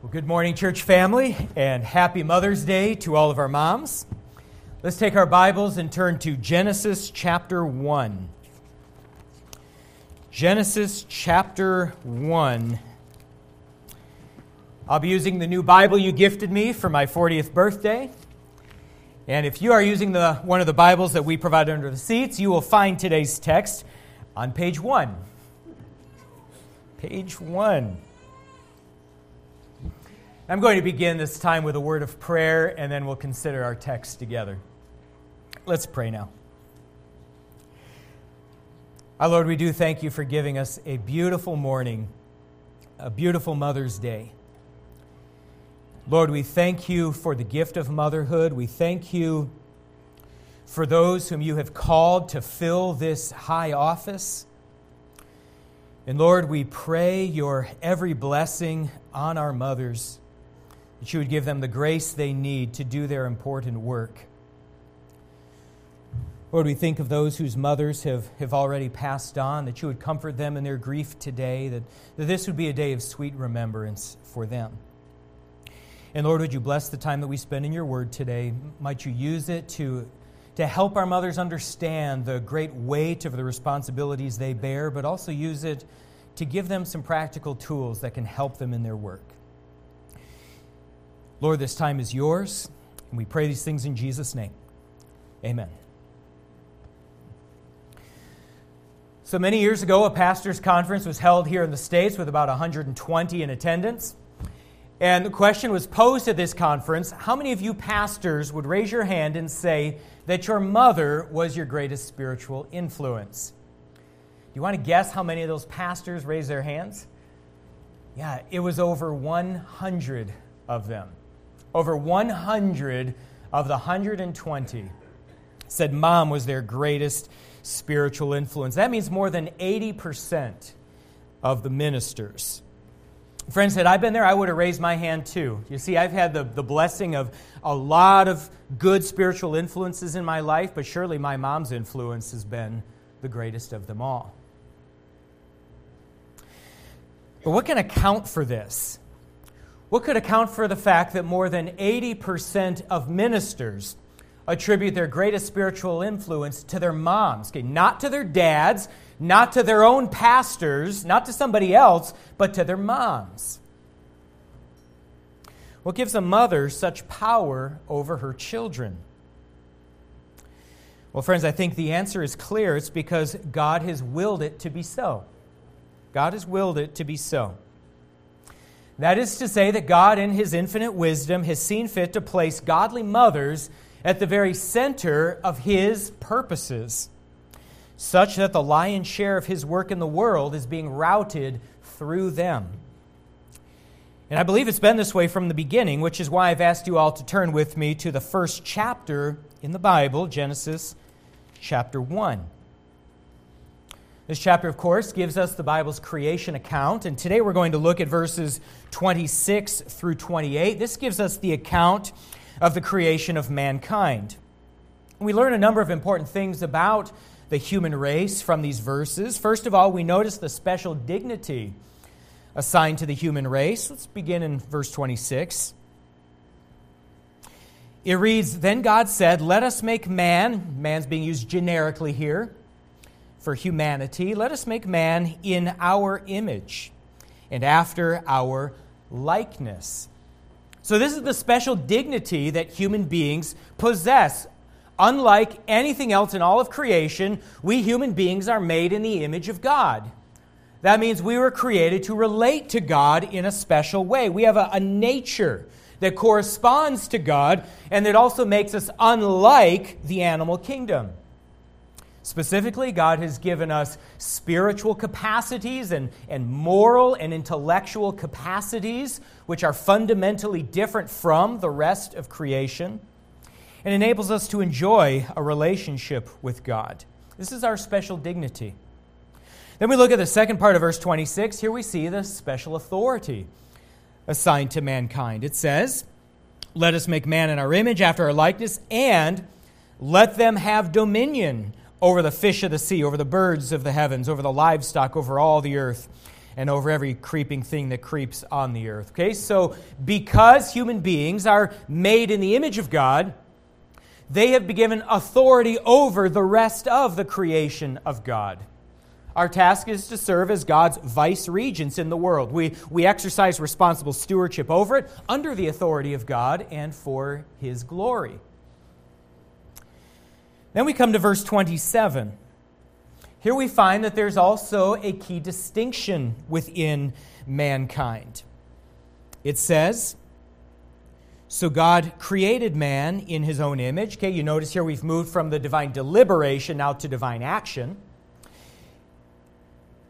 Well, good morning, church family, and happy Mother's Day to all of our moms. Let's take our Bibles and turn to Genesis chapter 1. Genesis chapter 1. I'll be using the new Bible you gifted me for my 40th birthday. And if you are using the, one of the Bibles that we provide under the seats, you will find today's text on page 1. Page 1. I'm going to begin this time with a word of prayer, and then we'll consider our text together. Let's pray now. Our Lord, we do thank you for giving us a beautiful morning, a beautiful Mother's Day. Lord, we thank you for the gift of motherhood. We thank you for those whom you have called to fill this high office. And Lord, we pray your every blessing on our mothers that you would give them the grace they need to do their important work. Lord, we think of those whose mothers have, have already passed on, that you would comfort them in their grief today, that, that this would be a day of sweet remembrance for them. And Lord, would you bless the time that we spend in your word today? Might you use it to, to help our mothers understand the great weight of the responsibilities they bear, but also use it to give them some practical tools that can help them in their work. Lord, this time is yours, and we pray these things in Jesus' name. Amen. So many years ago, a pastor's conference was held here in the States with about 120 in attendance. And the question was posed at this conference How many of you pastors would raise your hand and say that your mother was your greatest spiritual influence? Do you want to guess how many of those pastors raised their hands? Yeah, it was over 100 of them. Over 100 of the 120 said mom was their greatest spiritual influence. That means more than 80% of the ministers. Friends, had I've been there, I would have raised my hand too. You see, I've had the, the blessing of a lot of good spiritual influences in my life, but surely my mom's influence has been the greatest of them all. But what can account for this? What could account for the fact that more than 80% of ministers attribute their greatest spiritual influence to their moms? Okay, not to their dads, not to their own pastors, not to somebody else, but to their moms. What gives a mother such power over her children? Well, friends, I think the answer is clear. It's because God has willed it to be so. God has willed it to be so. That is to say, that God, in His infinite wisdom, has seen fit to place godly mothers at the very center of His purposes, such that the lion's share of His work in the world is being routed through them. And I believe it's been this way from the beginning, which is why I've asked you all to turn with me to the first chapter in the Bible, Genesis chapter 1. This chapter, of course, gives us the Bible's creation account, and today we're going to look at verses 26 through 28. This gives us the account of the creation of mankind. We learn a number of important things about the human race from these verses. First of all, we notice the special dignity assigned to the human race. Let's begin in verse 26. It reads Then God said, Let us make man, man's being used generically here for humanity, let us make man in our image and after our likeness. So, this is the special dignity that human beings possess. Unlike anything else in all of creation, we human beings are made in the image of God. That means we were created to relate to God in a special way. We have a, a nature that corresponds to God and that also makes us unlike the animal kingdom. Specifically, God has given us spiritual capacities and, and moral and intellectual capacities, which are fundamentally different from the rest of creation, and enables us to enjoy a relationship with God. This is our special dignity. Then we look at the second part of verse 26. Here we see the special authority assigned to mankind. It says, Let us make man in our image, after our likeness, and let them have dominion over the fish of the sea, over the birds of the heavens, over the livestock, over all the earth, and over every creeping thing that creeps on the earth. Okay, so because human beings are made in the image of God, they have been given authority over the rest of the creation of God. Our task is to serve as God's vice regents in the world. We, we exercise responsible stewardship over it under the authority of God and for His glory. Then we come to verse 27. Here we find that there's also a key distinction within mankind. It says, So God created man in his own image. Okay, you notice here we've moved from the divine deliberation now to divine action.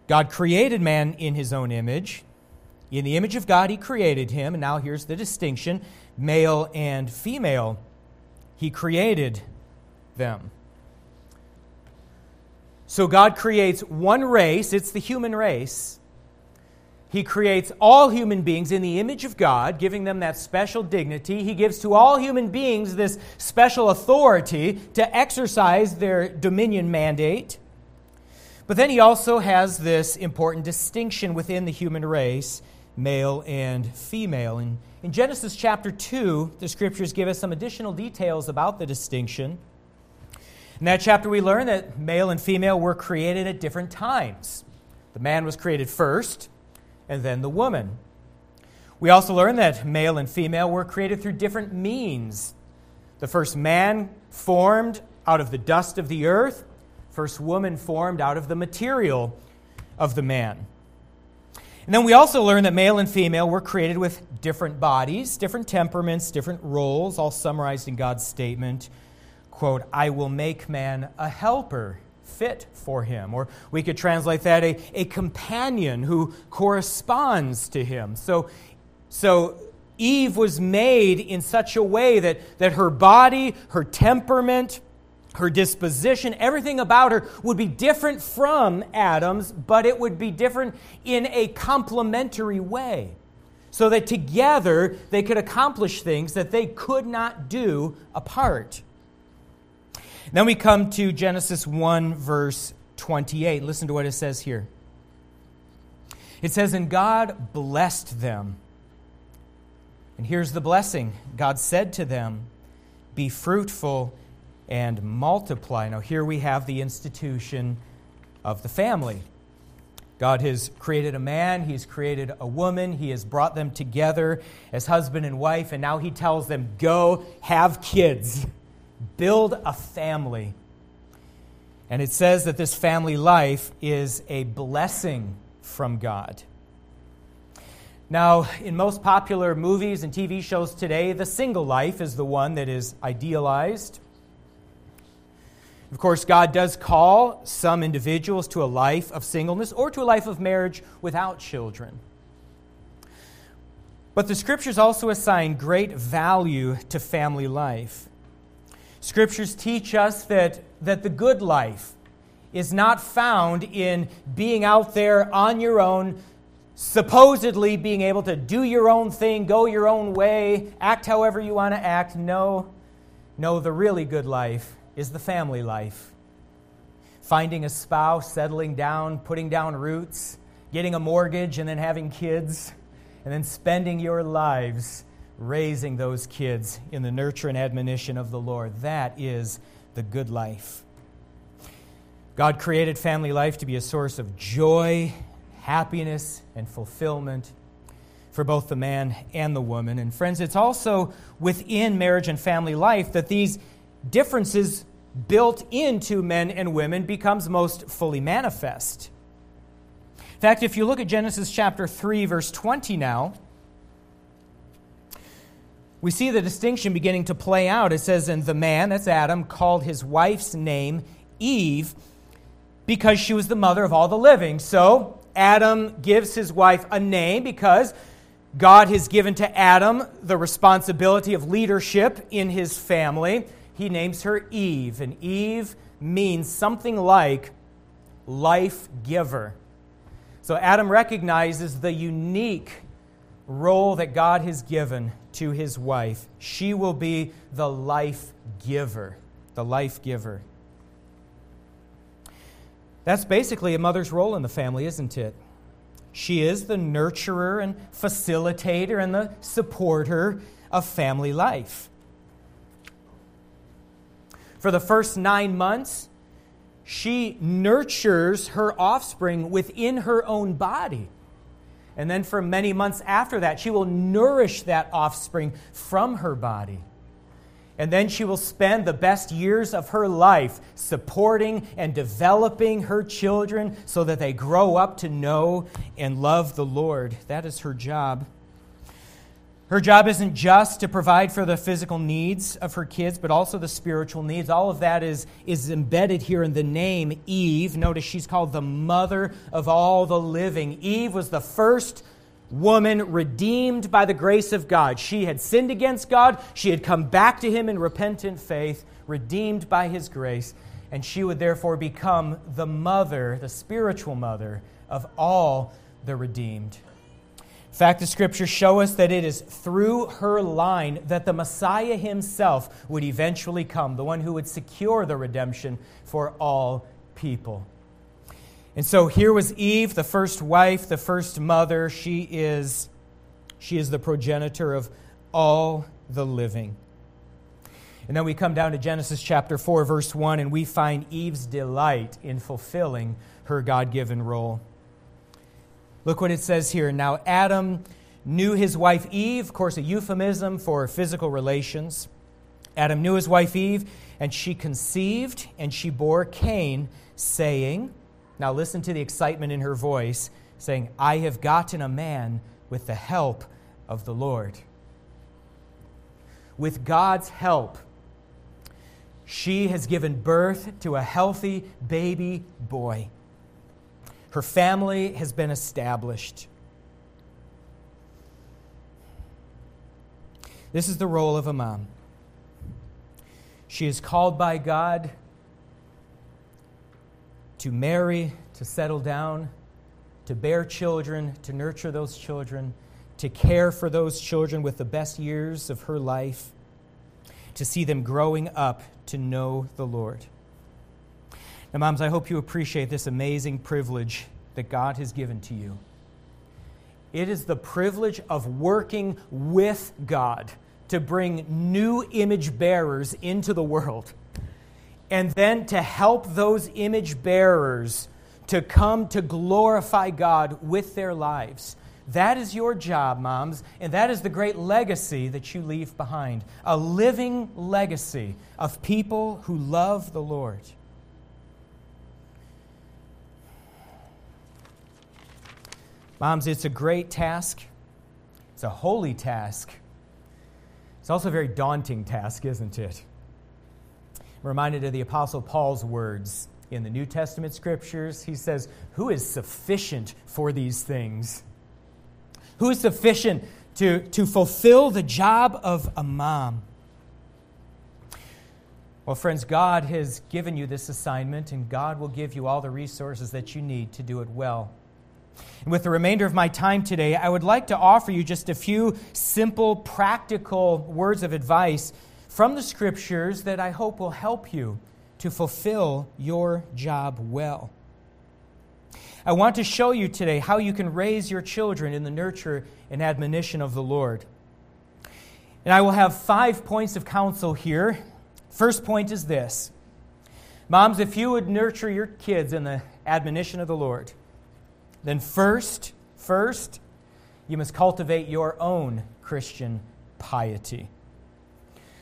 God created man in his own image. In the image of God, he created him. And now here's the distinction male and female. He created them. So God creates one race, it's the human race. He creates all human beings in the image of God, giving them that special dignity. He gives to all human beings this special authority to exercise their dominion mandate. But then he also has this important distinction within the human race, male and female. And in Genesis chapter 2, the scriptures give us some additional details about the distinction. In that chapter, we learn that male and female were created at different times. The man was created first, and then the woman. We also learn that male and female were created through different means. The first man formed out of the dust of the earth, first woman formed out of the material of the man. And then we also learn that male and female were created with different bodies, different temperaments, different roles, all summarized in God's statement quote, I will make man a helper fit for him. Or we could translate that a, a companion who corresponds to him. So, so Eve was made in such a way that, that her body, her temperament, her disposition, everything about her would be different from Adam's, but it would be different in a complementary way. So that together they could accomplish things that they could not do apart. Then we come to Genesis 1, verse 28. Listen to what it says here. It says, And God blessed them. And here's the blessing God said to them, Be fruitful and multiply. Now, here we have the institution of the family. God has created a man, He's created a woman, He has brought them together as husband and wife, and now He tells them, Go have kids, build a family. And it says that this family life is a blessing from God. Now, in most popular movies and TV shows today, the single life is the one that is idealized. Of course, God does call some individuals to a life of singleness or to a life of marriage without children. But the scriptures also assign great value to family life. Scriptures teach us that, that the good life is not found in being out there on your own, supposedly being able to do your own thing, go your own way, act however you want to act. No, no, the really good life is the family life. Finding a spouse, settling down, putting down roots, getting a mortgage, and then having kids, and then spending your lives raising those kids in the nurture and admonition of the Lord. That is the good life. God created family life to be a source of joy, happiness, and fulfillment for both the man and the woman. And friends, it's also within marriage and family life that these differences built into men and women becomes most fully manifest. In fact, if you look at Genesis chapter 3, verse 20 now, we see the distinction beginning to play out. It says, And the man, that's Adam, called his wife's name Eve because she was the mother of all the living. So Adam gives his wife a name because God has given to Adam the responsibility of leadership in his family he names her Eve, and Eve means something like life giver. So Adam recognizes the unique role that God has given to his wife. She will be the life giver, the life giver. That's basically a mother's role in the family, isn't it? She is the nurturer and facilitator and the supporter of family life. For the first nine months, she nurtures her offspring within her own body. And then for many months after that, she will nourish that offspring from her body. And then she will spend the best years of her life supporting and developing her children so that they grow up to know and love the Lord. That is her job. Her job isn't just to provide for the physical needs of her kids, but also the spiritual needs. All of that is, is embedded here in the name Eve. Notice she's called the mother of all the living. Eve was the first woman redeemed by the grace of God. She had sinned against God, she had come back to Him in repentant faith, redeemed by His grace, and she would therefore become the mother, the spiritual mother of all the redeemed. Fact, the scriptures show us that it is through her line that the Messiah himself would eventually come, the one who would secure the redemption for all people. And so here was Eve, the first wife, the first mother. She is, she is the progenitor of all the living. And then we come down to Genesis chapter 4, verse 1, and we find Eve's delight in fulfilling her God given role. Look what it says here. Now, Adam knew his wife Eve, of course, a euphemism for physical relations. Adam knew his wife Eve, and she conceived, and she bore Cain, saying, now listen to the excitement in her voice, saying, I have gotten a man with the help of the Lord. With God's help, she has given birth to a healthy baby boy. Her family has been established. This is the role of a mom. She is called by God to marry, to settle down, to bear children, to nurture those children, to care for those children with the best years of her life, to see them growing up to know the Lord. Now, moms, I hope you appreciate this amazing privilege that God has given to you. It is the privilege of working with God to bring new image bearers into the world and then to help those image bearers to come to glorify God with their lives. That is your job, moms, and that is the great legacy that you leave behind a living legacy of people who love the Lord. Moms, it's a great task. It's a holy task. It's also a very daunting task, isn't it? I'm reminded of the Apostle Paul's words in the New Testament scriptures. He says, Who is sufficient for these things? Who is sufficient to, to fulfill the job of a mom? Well, friends, God has given you this assignment, and God will give you all the resources that you need to do it well. And with the remainder of my time today, I would like to offer you just a few simple, practical words of advice from the scriptures that I hope will help you to fulfill your job well. I want to show you today how you can raise your children in the nurture and admonition of the Lord. And I will have five points of counsel here. First point is this Moms, if you would nurture your kids in the admonition of the Lord, then first, first, you must cultivate your own Christian piety.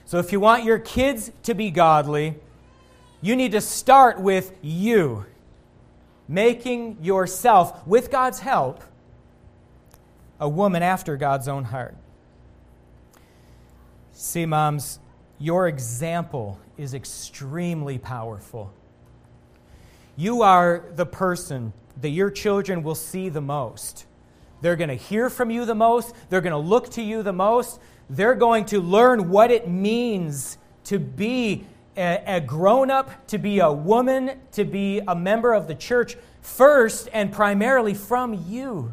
So if you want your kids to be godly, you need to start with you, making yourself, with God's help, a woman after God's own heart. See, moms, your example is extremely powerful. You are the person that your children will see the most. They're going to hear from you the most, they're going to look to you the most, they're going to learn what it means to be a, grown up, to be a woman, to be a member of the church first and primarily from you.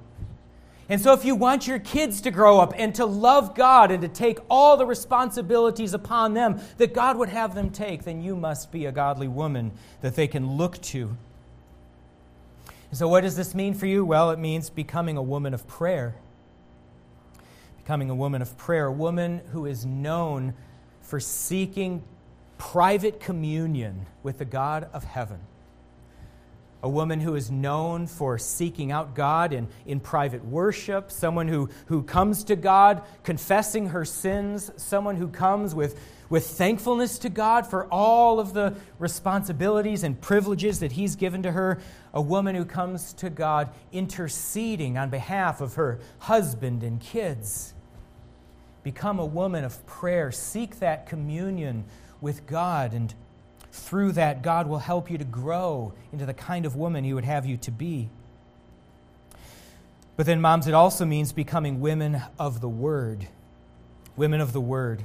And so, if you want your kids to grow up and to love God and to take all the responsibilities upon them that God would have them take, then you must be a godly woman that they can look to. So, what does this mean for you? Well, it means becoming a woman of prayer. Becoming a woman of prayer, a woman who is known for seeking private communion with the God of heaven. A woman who is known for seeking out God in, in private worship, someone who, who comes to God confessing her sins, someone who comes with with thankfulness to God for all of the responsibilities and privileges that He's given to her, a woman who comes to God interceding on behalf of her husband and kids. Become a woman of prayer. Seek that communion with God, and through that, God will help you to grow into the kind of woman He would have you to be. But then, moms, it also means becoming women of the Word. Women of the Word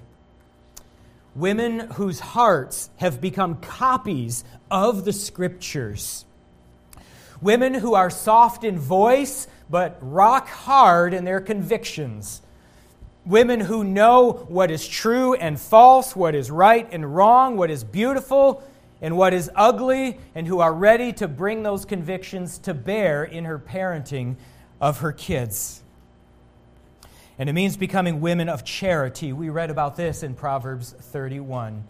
women whose hearts have become copies of the scriptures. Women who are soft in voice but rock hard in their convictions. Women who know what is true and false, what is right and wrong, what is beautiful and what is ugly, and who are ready to bring those convictions to bear in her parenting of her kids and it means becoming women of charity. We read about this in Proverbs 31.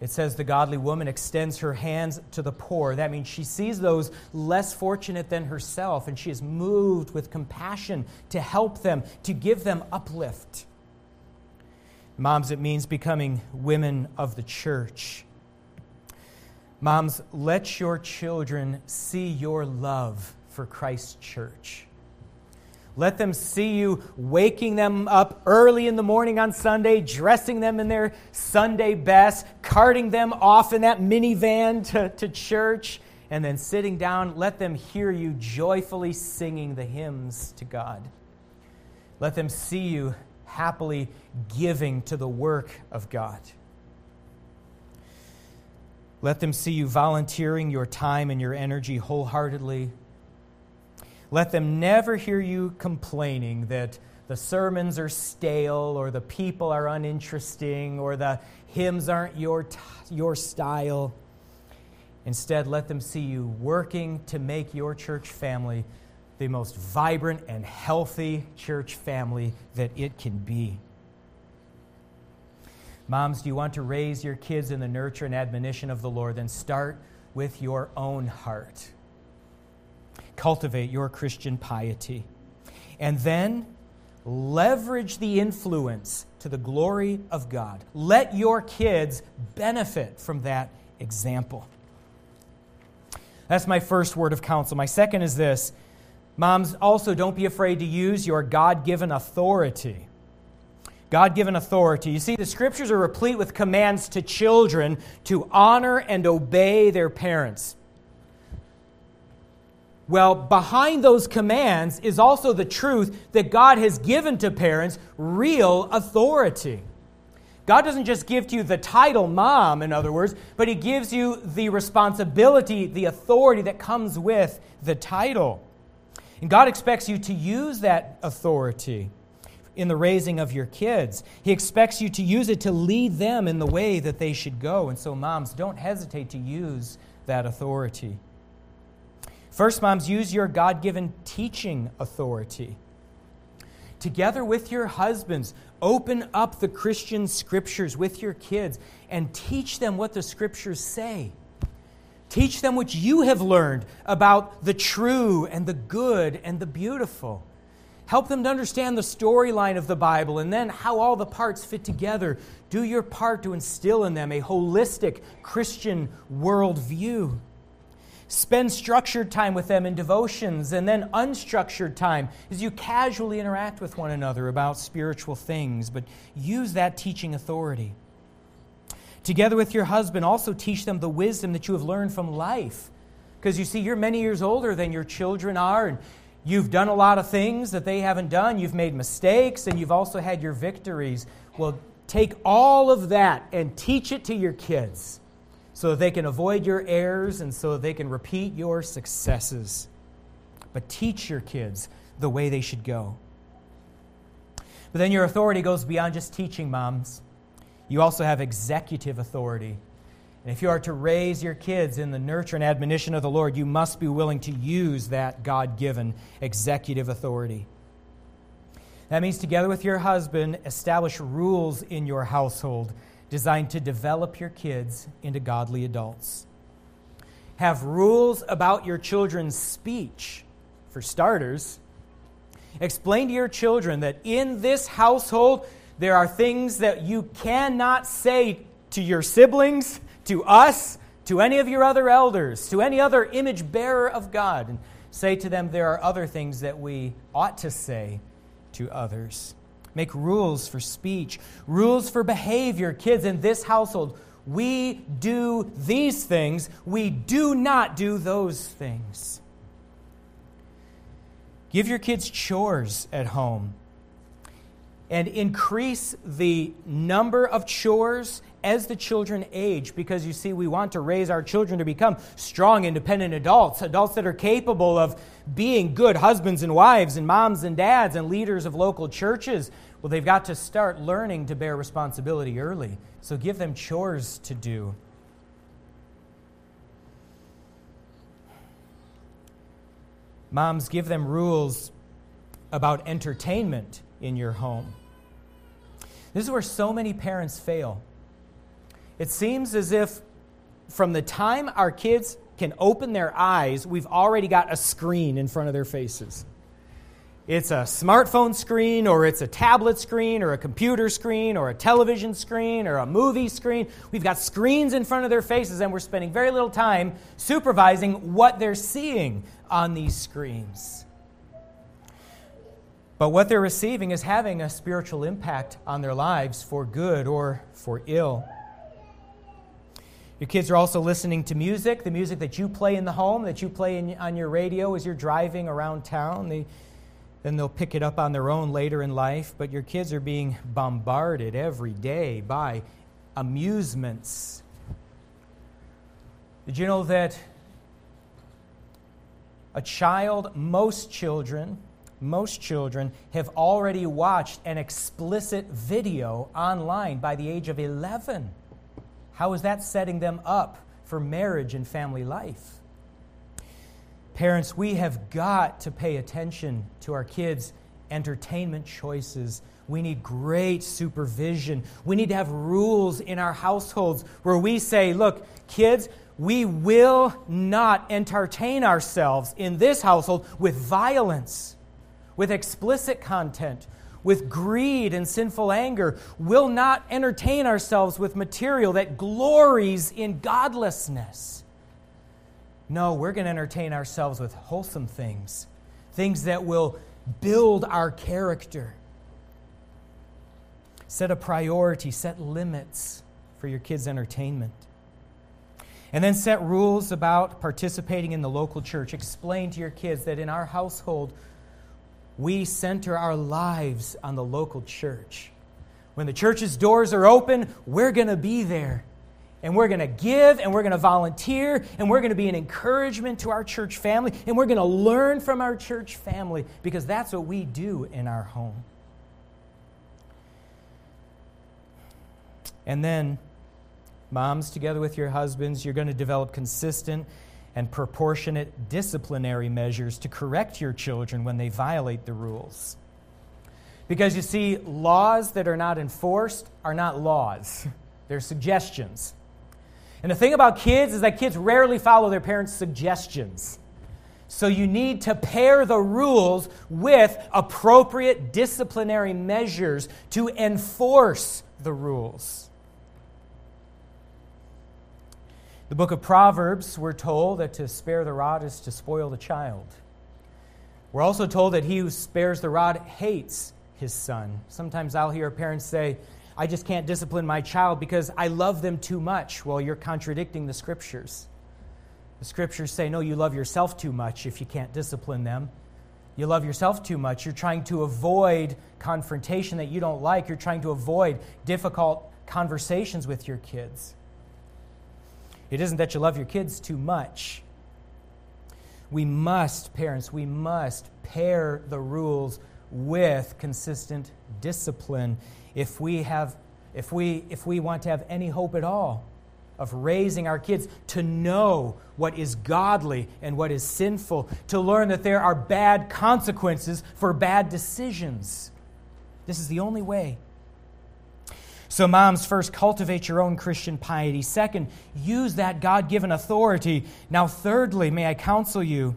It says, The godly woman extends her hands to the poor. That means she sees those less fortunate than herself, and she is moved with compassion to help them, to give them uplift. Moms, it means becoming women of the church. Moms, let your children see your love for Christ's church. Let them see you waking them up early in the morning on Sunday, dressing them in their Sunday best, carting them off in that minivan to, to church, and then sitting down. Let them hear you joyfully singing the hymns to God. Let them see you happily giving to the work of God. Let them see you volunteering your time and your energy wholeheartedly let them never hear you complaining that the sermons are stale or the people are uninteresting or the hymns aren't your, t- your style. Instead, let them see you working to make your church family the most vibrant and healthy church family that it can be. Moms, do you want to raise your kids in the nurture and admonition of the Lord? Then start with your own heart cultivate your Christian piety. And then leverage the influence to the glory of God. Let your kids benefit from that example. That's my first word of counsel. My second is this Moms, also don't be afraid to use your God given authority. God given authority. You see, the scriptures are replete with commands to children to honor and obey their parents. Well, behind those commands is also the truth that God has given to parents real authority. God doesn't just give to you the title mom, in other words, but He gives you the responsibility, the authority that comes with the title. And God expects you to use that authority in the raising of your kids. He expects you to use it to lead them in the way that they should go. And so, moms, don't hesitate to use that authority. First, moms, use your God given teaching authority. Together with your husbands, open up the Christian scriptures with your kids and teach them what the scriptures say. Teach them what you have learned about the true and the good and the beautiful. Help them to understand the storyline of the Bible and then how all the parts fit together. Do your part to instill in them a holistic Christian worldview. Spend structured time with them in devotions and then unstructured time as you casually interact with one another about spiritual things, but use that teaching authority. Together with your husband, also teach them the wisdom that you have learned from life. Because you see, you're many years older than your children are, and you've done a lot of things that they haven't done. You've made mistakes, and you've also had your victories. Well, take all of that and teach it to your kids so that they can avoid your errors and so that they can repeat your successes. But teach your kids the way they should go. But then your authority goes beyond just teaching moms. You also have executive authority. And if you are to raise your kids in the nurture and admonition of the Lord, you must be willing to use that God given executive authority. That means, together with your husband, establish rules in your household designed to develop your kids into godly adults. Have rules about your children's speech, for starters. Explain to your children that in this household, there are things that you cannot say to your siblings to us, to any of your other elders, to any other image bearer of God, and say to them there are other things that we ought to say to others. Make rules for speech, rules for behavior. Kids in this household, we do these things, we do not do those things. Give your kids chores at home and increase the number of chores as the children age because you see, we want to raise our children to become strong, independent adults, adults that are capable of being good husbands and wives, and moms and dads, and leaders of local churches. Well, they've got to start learning to bear responsibility early. So give them chores to do. Moms, give them rules about entertainment in your home. This is where so many parents fail. It seems as if from the time our kids can open their eyes, we've already got a screen in front of their faces. It's a smartphone screen, or it's a tablet screen, or a computer screen, or a television screen, or a movie screen. We've got screens in front of their faces, and we're spending very little time supervising what they're seeing on these screens. But what they're receiving is having a spiritual impact on their lives for good or for ill. Your kids are also listening to music, the music that you play in the home, that you play in, on your radio as you're driving around town. They, then they'll pick it up on their own later in life. But your kids are being bombarded every day by amusements. Did you know that a child, most children, most children have already watched an explicit video online by the age of 11. How is that setting them up for marriage and family life? Parents, we have got to pay attention to our kids' entertainment choices. We need great supervision. We need to have rules in our households where we say, look, kids, we will not entertain ourselves in this household with violence with explicit content, with greed and sinful anger, will not entertain ourselves with material that glories in godlessness. No, we're going to entertain ourselves with wholesome things, things that will build our character. Set a priority, set limits for your kids' entertainment. And then set rules about participating in the local church. Explain to your kids that in our household, we center our lives on the local church. When the church's doors are open, we're going to be there. And we're going to give and we're going to volunteer and we're going to be an encouragement to our church family and we're going to learn from our church family because that's what we do in our home. And then, moms, together with your husbands, you're going to develop consistent and proportionate disciplinary measures to correct your children when they violate the rules. Because you see, laws that are not enforced are not laws, they're suggestions. And the thing about kids is that kids rarely follow their parents' suggestions. So you need to pair the rules with appropriate disciplinary measures to enforce the rules. The book of Proverbs, we're told that to spare the rod is to spoil the child. We're also told that he who spares the rod hates his son. Sometimes I'll hear parents say, I just can't discipline my child because I love them too much. Well, you're contradicting the scriptures. The scriptures say, no, you love yourself too much if you can't discipline them. You love yourself too much. You're trying to avoid confrontation that you don't like. You're trying to avoid difficult conversations with your kids. It isn't that you love your kids too much. We must, parents, we must pair the rules with consistent discipline if we have if we if we want to have any hope at all of raising our kids to know what is godly and what is sinful, to learn that there are bad consequences for bad decisions. This is the only way. So, moms, first, cultivate your own Christian piety. Second, use that God given authority. Now, thirdly, may I counsel you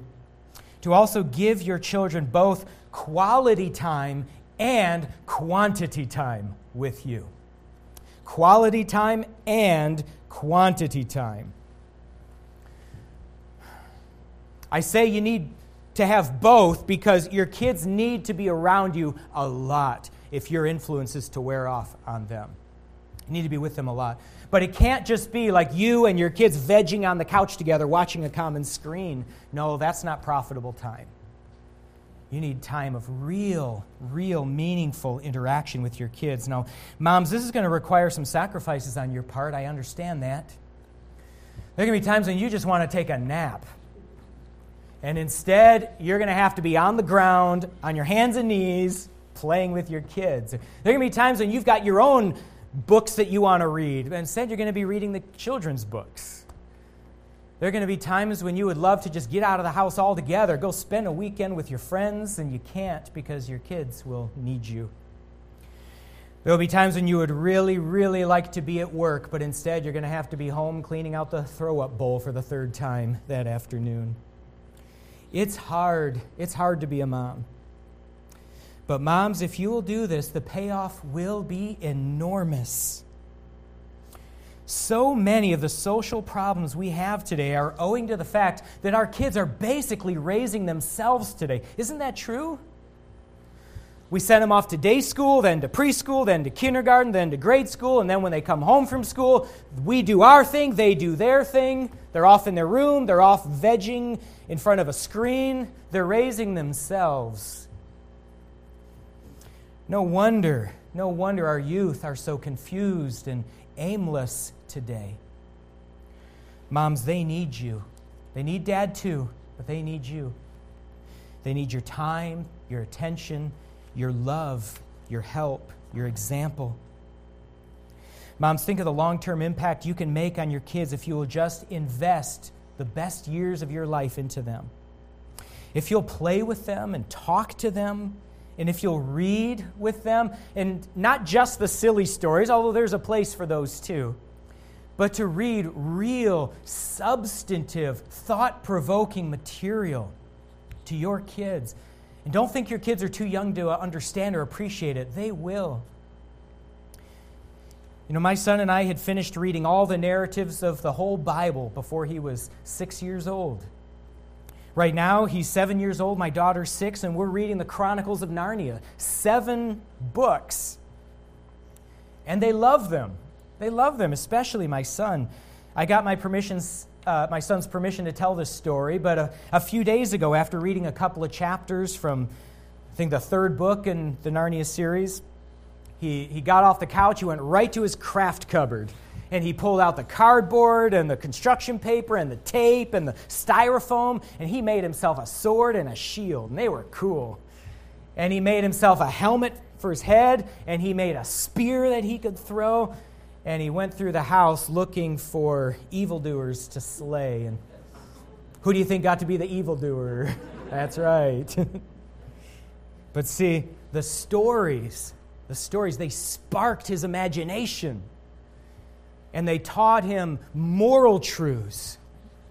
to also give your children both quality time and quantity time with you. Quality time and quantity time. I say you need to have both because your kids need to be around you a lot if your influence is to wear off on them. You need to be with them a lot. But it can't just be like you and your kids vegging on the couch together watching a common screen. No, that's not profitable time. You need time of real, real, meaningful interaction with your kids. Now, moms, this is going to require some sacrifices on your part. I understand that. There are going to be times when you just want to take a nap. And instead, you're going to have to be on the ground, on your hands and knees, playing with your kids. There are going to be times when you've got your own books that you want to read. Instead, you're going to be reading the children's books. There are going to be times when you would love to just get out of the house altogether, go spend a weekend with your friends, and you can't because your kids will need you. There will be times when you would really, really like to be at work, but instead you're going to have to be home cleaning out the throw up bowl for the third time that afternoon. It's hard. It's hard to be a mom. But, moms, if you will do this, the payoff will be enormous. So many of the social problems we have today are owing to the fact that our kids are basically raising themselves today. Isn't that true? We send them off to day school, then to preschool, then to kindergarten, then to grade school, and then when they come home from school, we do our thing, they do their thing. They're off in their room, they're off vegging in front of a screen. They're raising themselves. No wonder, no wonder our youth are so confused and aimless today. Moms, they need you. They need dad too, but they need you. They need your time, your attention, your love, your help, your example. Moms, think of the long term impact you can make on your kids if you will just invest the best years of your life into them. If you'll play with them and talk to them, and if you'll read with them, and not just the silly stories, although there's a place for those too, but to read real, substantive, thought provoking material to your kids. And don't think your kids are too young to understand or appreciate it, they will. You know, my son and I had finished reading all the narratives of the whole Bible before he was six years old. Right now, he's seven years old, my daughter's six, and we're reading the Chronicles of Narnia. Seven books. And they love them. They love them, especially my son. I got my permissions, uh, my son's permission to tell this story, but a, a few days ago, after reading a couple of chapters from, I think, the third book in the Narnia series, he, he got off the couch, he went right to his craft cupboard and he pulled out the cardboard and the construction paper and the tape and the styrofoam, and he made himself a sword and a shield, and they were cool. And he made himself a helmet for his head, and he made a spear that he could throw, and he went through the house looking for evildoers to slay. And who do you think got to be the evildoer? That's right. but see, the stories, the stories, they sparked his imagination and they taught him moral truths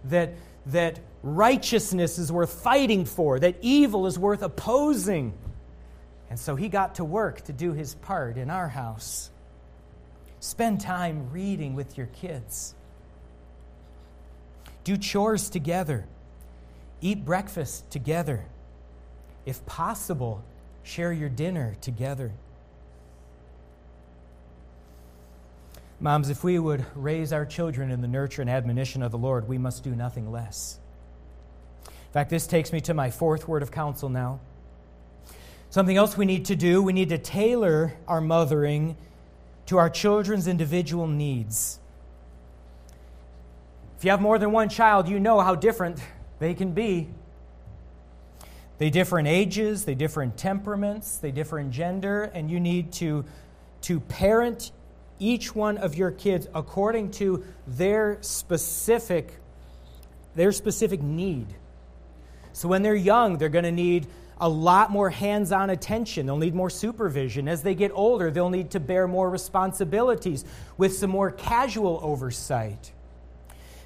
that, that righteousness is worth fighting for, that evil is worth opposing. And so he got to work to do his part in our house. Spend time reading with your kids. Do chores together. Eat breakfast together. If possible, share your dinner together. Moms, if we would raise our children in the nurture and admonition of the Lord, we must do nothing less. In fact, this takes me to my fourth word of counsel now. Something else we need to do we need to tailor our mothering to our children's individual needs. If you have more than one child, you know how different they can be. They differ in ages, they differ in temperaments, they differ in gender, and you need to, to parent each one of your kids according to their specific their specific need. So when they're young, they're going to need a lot more hands on attention. They'll need more supervision. As they get older, they'll need to bear more responsibilities with some more casual oversight.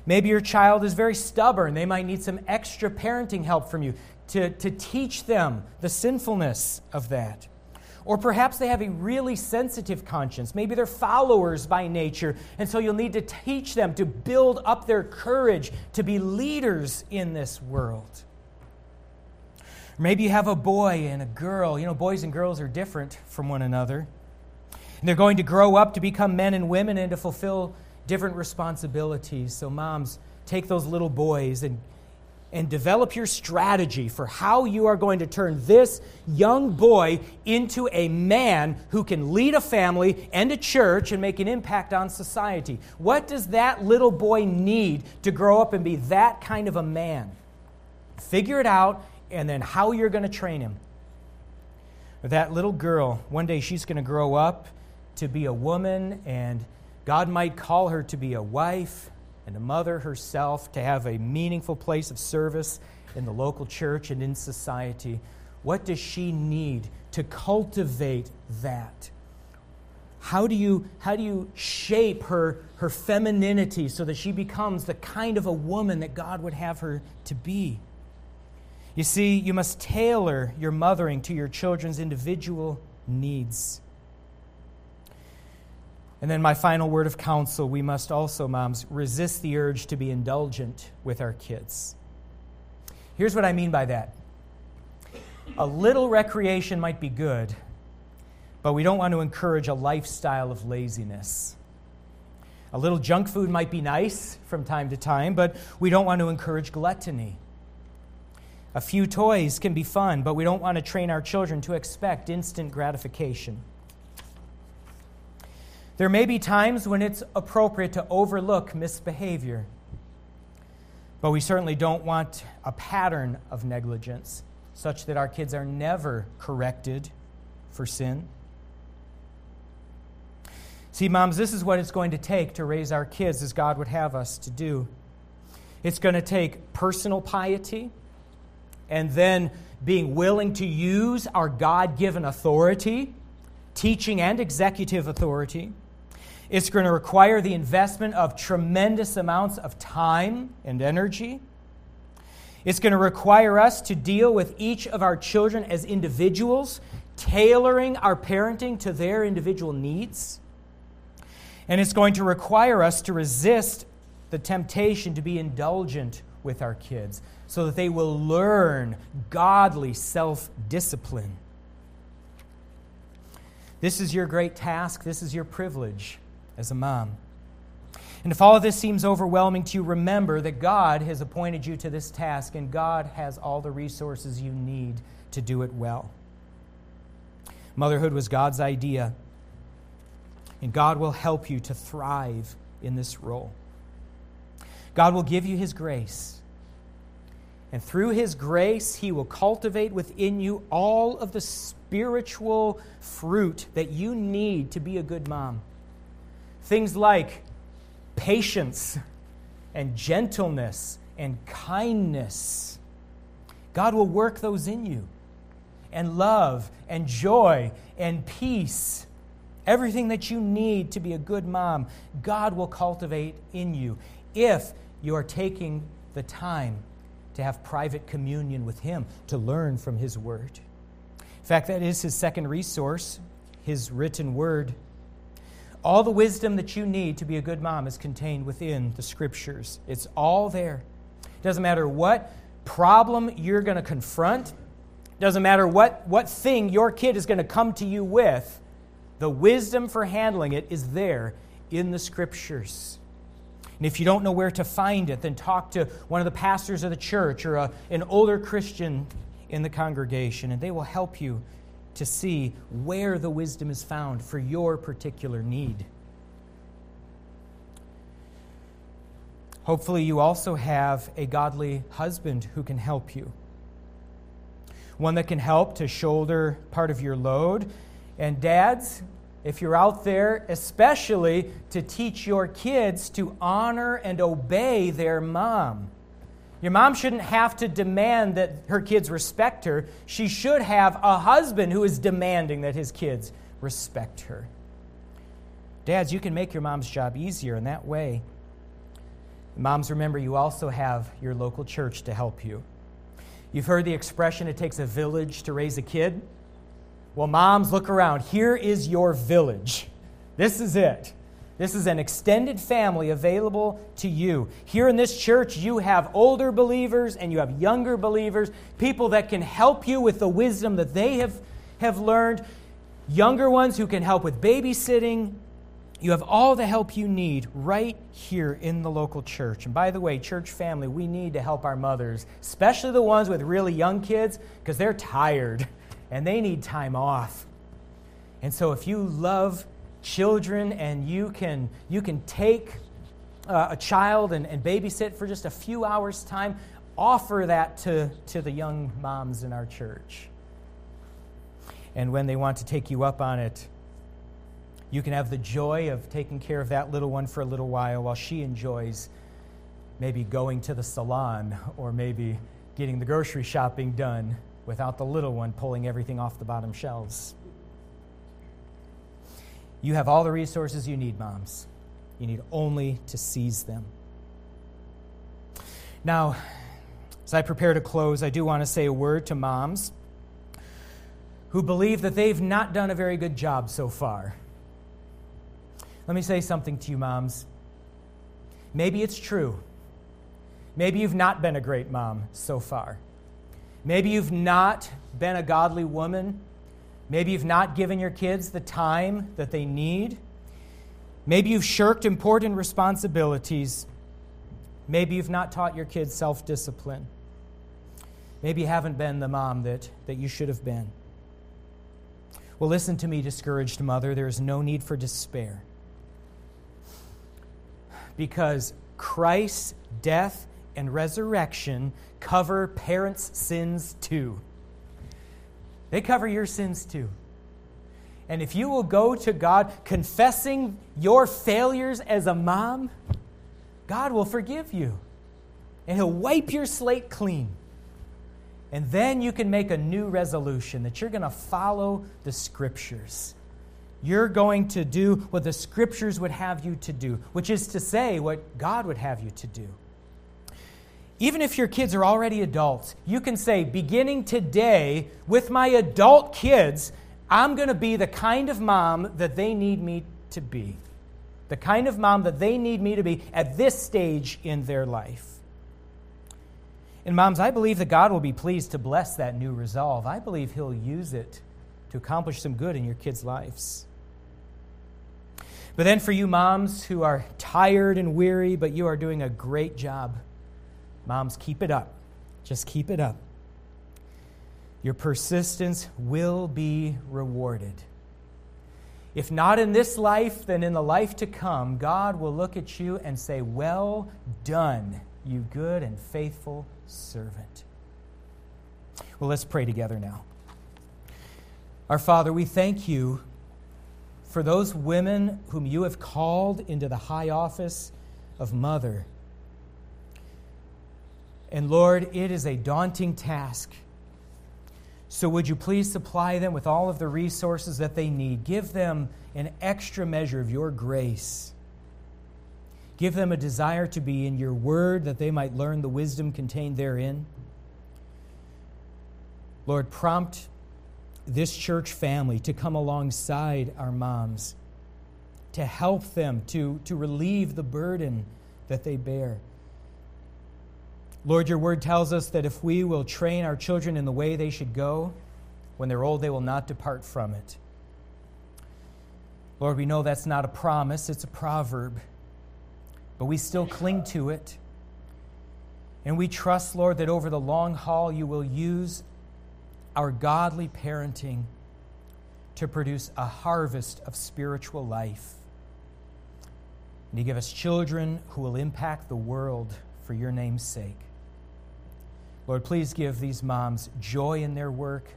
Maybe your child is very stubborn. They might need some extra parenting help from you to, to teach them the sinfulness of that. Or perhaps they have a really sensitive conscience. Maybe they're followers by nature, and so you'll need to teach them to build up their courage to be leaders in this world. maybe you have a boy and a girl. You know, boys and girls are different from one another. And they're going to grow up to become men and women and to fulfill different responsibilities. So, moms, take those little boys and and develop your strategy for how you are going to turn this young boy into a man who can lead a family and a church and make an impact on society. What does that little boy need to grow up and be that kind of a man? Figure it out and then how you're going to train him. That little girl, one day she's going to grow up to be a woman, and God might call her to be a wife and a mother herself to have a meaningful place of service in the local church and in society. What does she need to cultivate that? How do you, how do you shape her, her femininity so that she becomes the kind of a woman that God would have her to be? You see, you must tailor your mothering to your children's individual needs. And then, my final word of counsel we must also, moms, resist the urge to be indulgent with our kids. Here's what I mean by that a little recreation might be good, but we don't want to encourage a lifestyle of laziness. A little junk food might be nice from time to time, but we don't want to encourage gluttony. A few toys can be fun, but we don't want to train our children to expect instant gratification. There may be times when it's appropriate to overlook misbehavior, but we certainly don't want a pattern of negligence such that our kids are never corrected for sin. See, moms, this is what it's going to take to raise our kids as God would have us to do. It's going to take personal piety and then being willing to use our God given authority, teaching and executive authority it's going to require the investment of tremendous amounts of time and energy. It's going to require us to deal with each of our children as individuals, tailoring our parenting to their individual needs. And it's going to require us to resist the temptation to be indulgent with our kids so that they will learn godly self discipline. This is your great task, this is your privilege as a mom. And if all of this seems overwhelming to you, remember that God has appointed you to this task and God has all the resources you need to do it well. Motherhood was God's idea, and God will help you to thrive in this role. God will give you His grace. And through His grace, He will cultivate within you all of the spiritual fruit that you need to be a good mom. Things like patience and gentleness and kindness. God will work those in you. And love and joy and peace. Everything that you need to be a good mom, God will cultivate in you if you are taking the time to have private communion with Him, to learn from His Word. In fact, that is His second resource, His written Word. All the wisdom that you need to be a good mom is contained within the scriptures. It's all there. It doesn't matter what problem you're going to confront, it doesn't matter what, what thing your kid is going to come to you with, the wisdom for handling it is there in the scriptures. And if you don't know where to find it, then talk to one of the pastors of the church or a, an older Christian in the congregation, and they will help you to see where the wisdom is found for your particular need. Hopefully, you also have a godly husband who can help you. One that can help to shoulder part of your load. And, dads, if you're out there, especially to teach your kids to honor and obey their mom. Your mom shouldn't have to demand that her kids respect her. She should have a husband who is demanding that his kids respect her. Dads, you can make your mom's job easier in that way. Moms, remember, you also have your local church to help you. You've heard the expression, it takes a village to raise a kid. Well, moms, look around. Here is your village. This is it. This is an extended family available to you. Here in this church, you have older believers and you have younger believers, people that can help you with the wisdom that they have, have learned, younger ones who can help with babysitting. You have all the help you need right here in the local church. And by the way, church family, we need to help our mothers, especially the ones with really young kids, because they're tired and they need time off. And so if you love children and you can, you can take uh, a child and, and babysit for just a few hours' time, offer that to, to the young moms in our church. And when they want to take you up on it, you can have the joy of taking care of that little one for a little while while she enjoys maybe going to the salon or maybe getting the grocery shopping done without the little one pulling everything off the bottom shelves. You have all the resources you need, moms. You need only to seize them. Now, as I prepare to close, I do want to say a word to moms who believe that they've not done a very good job so far. Let me say something to you, moms. Maybe it's true. Maybe you've not been a great mom so far. Maybe you've not been a godly woman Maybe you've not given your kids the time that they need. Maybe you've shirked important responsibilities. Maybe you've not taught your kids self discipline. Maybe you haven't been the mom that, that you should have been. Well, listen to me, discouraged mother. There is no need for despair. Because Christ's death and resurrection cover parents' sins too. They cover your sins too. And if you will go to God confessing your failures as a mom, God will forgive you. And He'll wipe your slate clean. And then you can make a new resolution that you're going to follow the Scriptures. You're going to do what the Scriptures would have you to do, which is to say, what God would have you to do. Even if your kids are already adults, you can say, beginning today, with my adult kids, I'm going to be the kind of mom that they need me to be. The kind of mom that they need me to be at this stage in their life. And, moms, I believe that God will be pleased to bless that new resolve. I believe He'll use it to accomplish some good in your kids' lives. But then, for you moms who are tired and weary, but you are doing a great job Moms, keep it up. Just keep it up. Your persistence will be rewarded. If not in this life, then in the life to come, God will look at you and say, Well done, you good and faithful servant. Well, let's pray together now. Our Father, we thank you for those women whom you have called into the high office of mother. And Lord, it is a daunting task. So would you please supply them with all of the resources that they need? Give them an extra measure of your grace. Give them a desire to be in your word that they might learn the wisdom contained therein. Lord, prompt this church family to come alongside our moms, to help them, to, to relieve the burden that they bear. Lord, your word tells us that if we will train our children in the way they should go, when they're old, they will not depart from it. Lord, we know that's not a promise, it's a proverb, but we still cling to it. And we trust, Lord, that over the long haul you will use our godly parenting to produce a harvest of spiritual life. And you give us children who will impact the world for your name's sake. Lord, please give these moms joy in their work.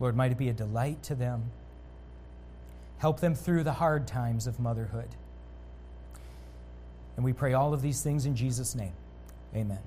Lord, might it be a delight to them. Help them through the hard times of motherhood. And we pray all of these things in Jesus' name. Amen.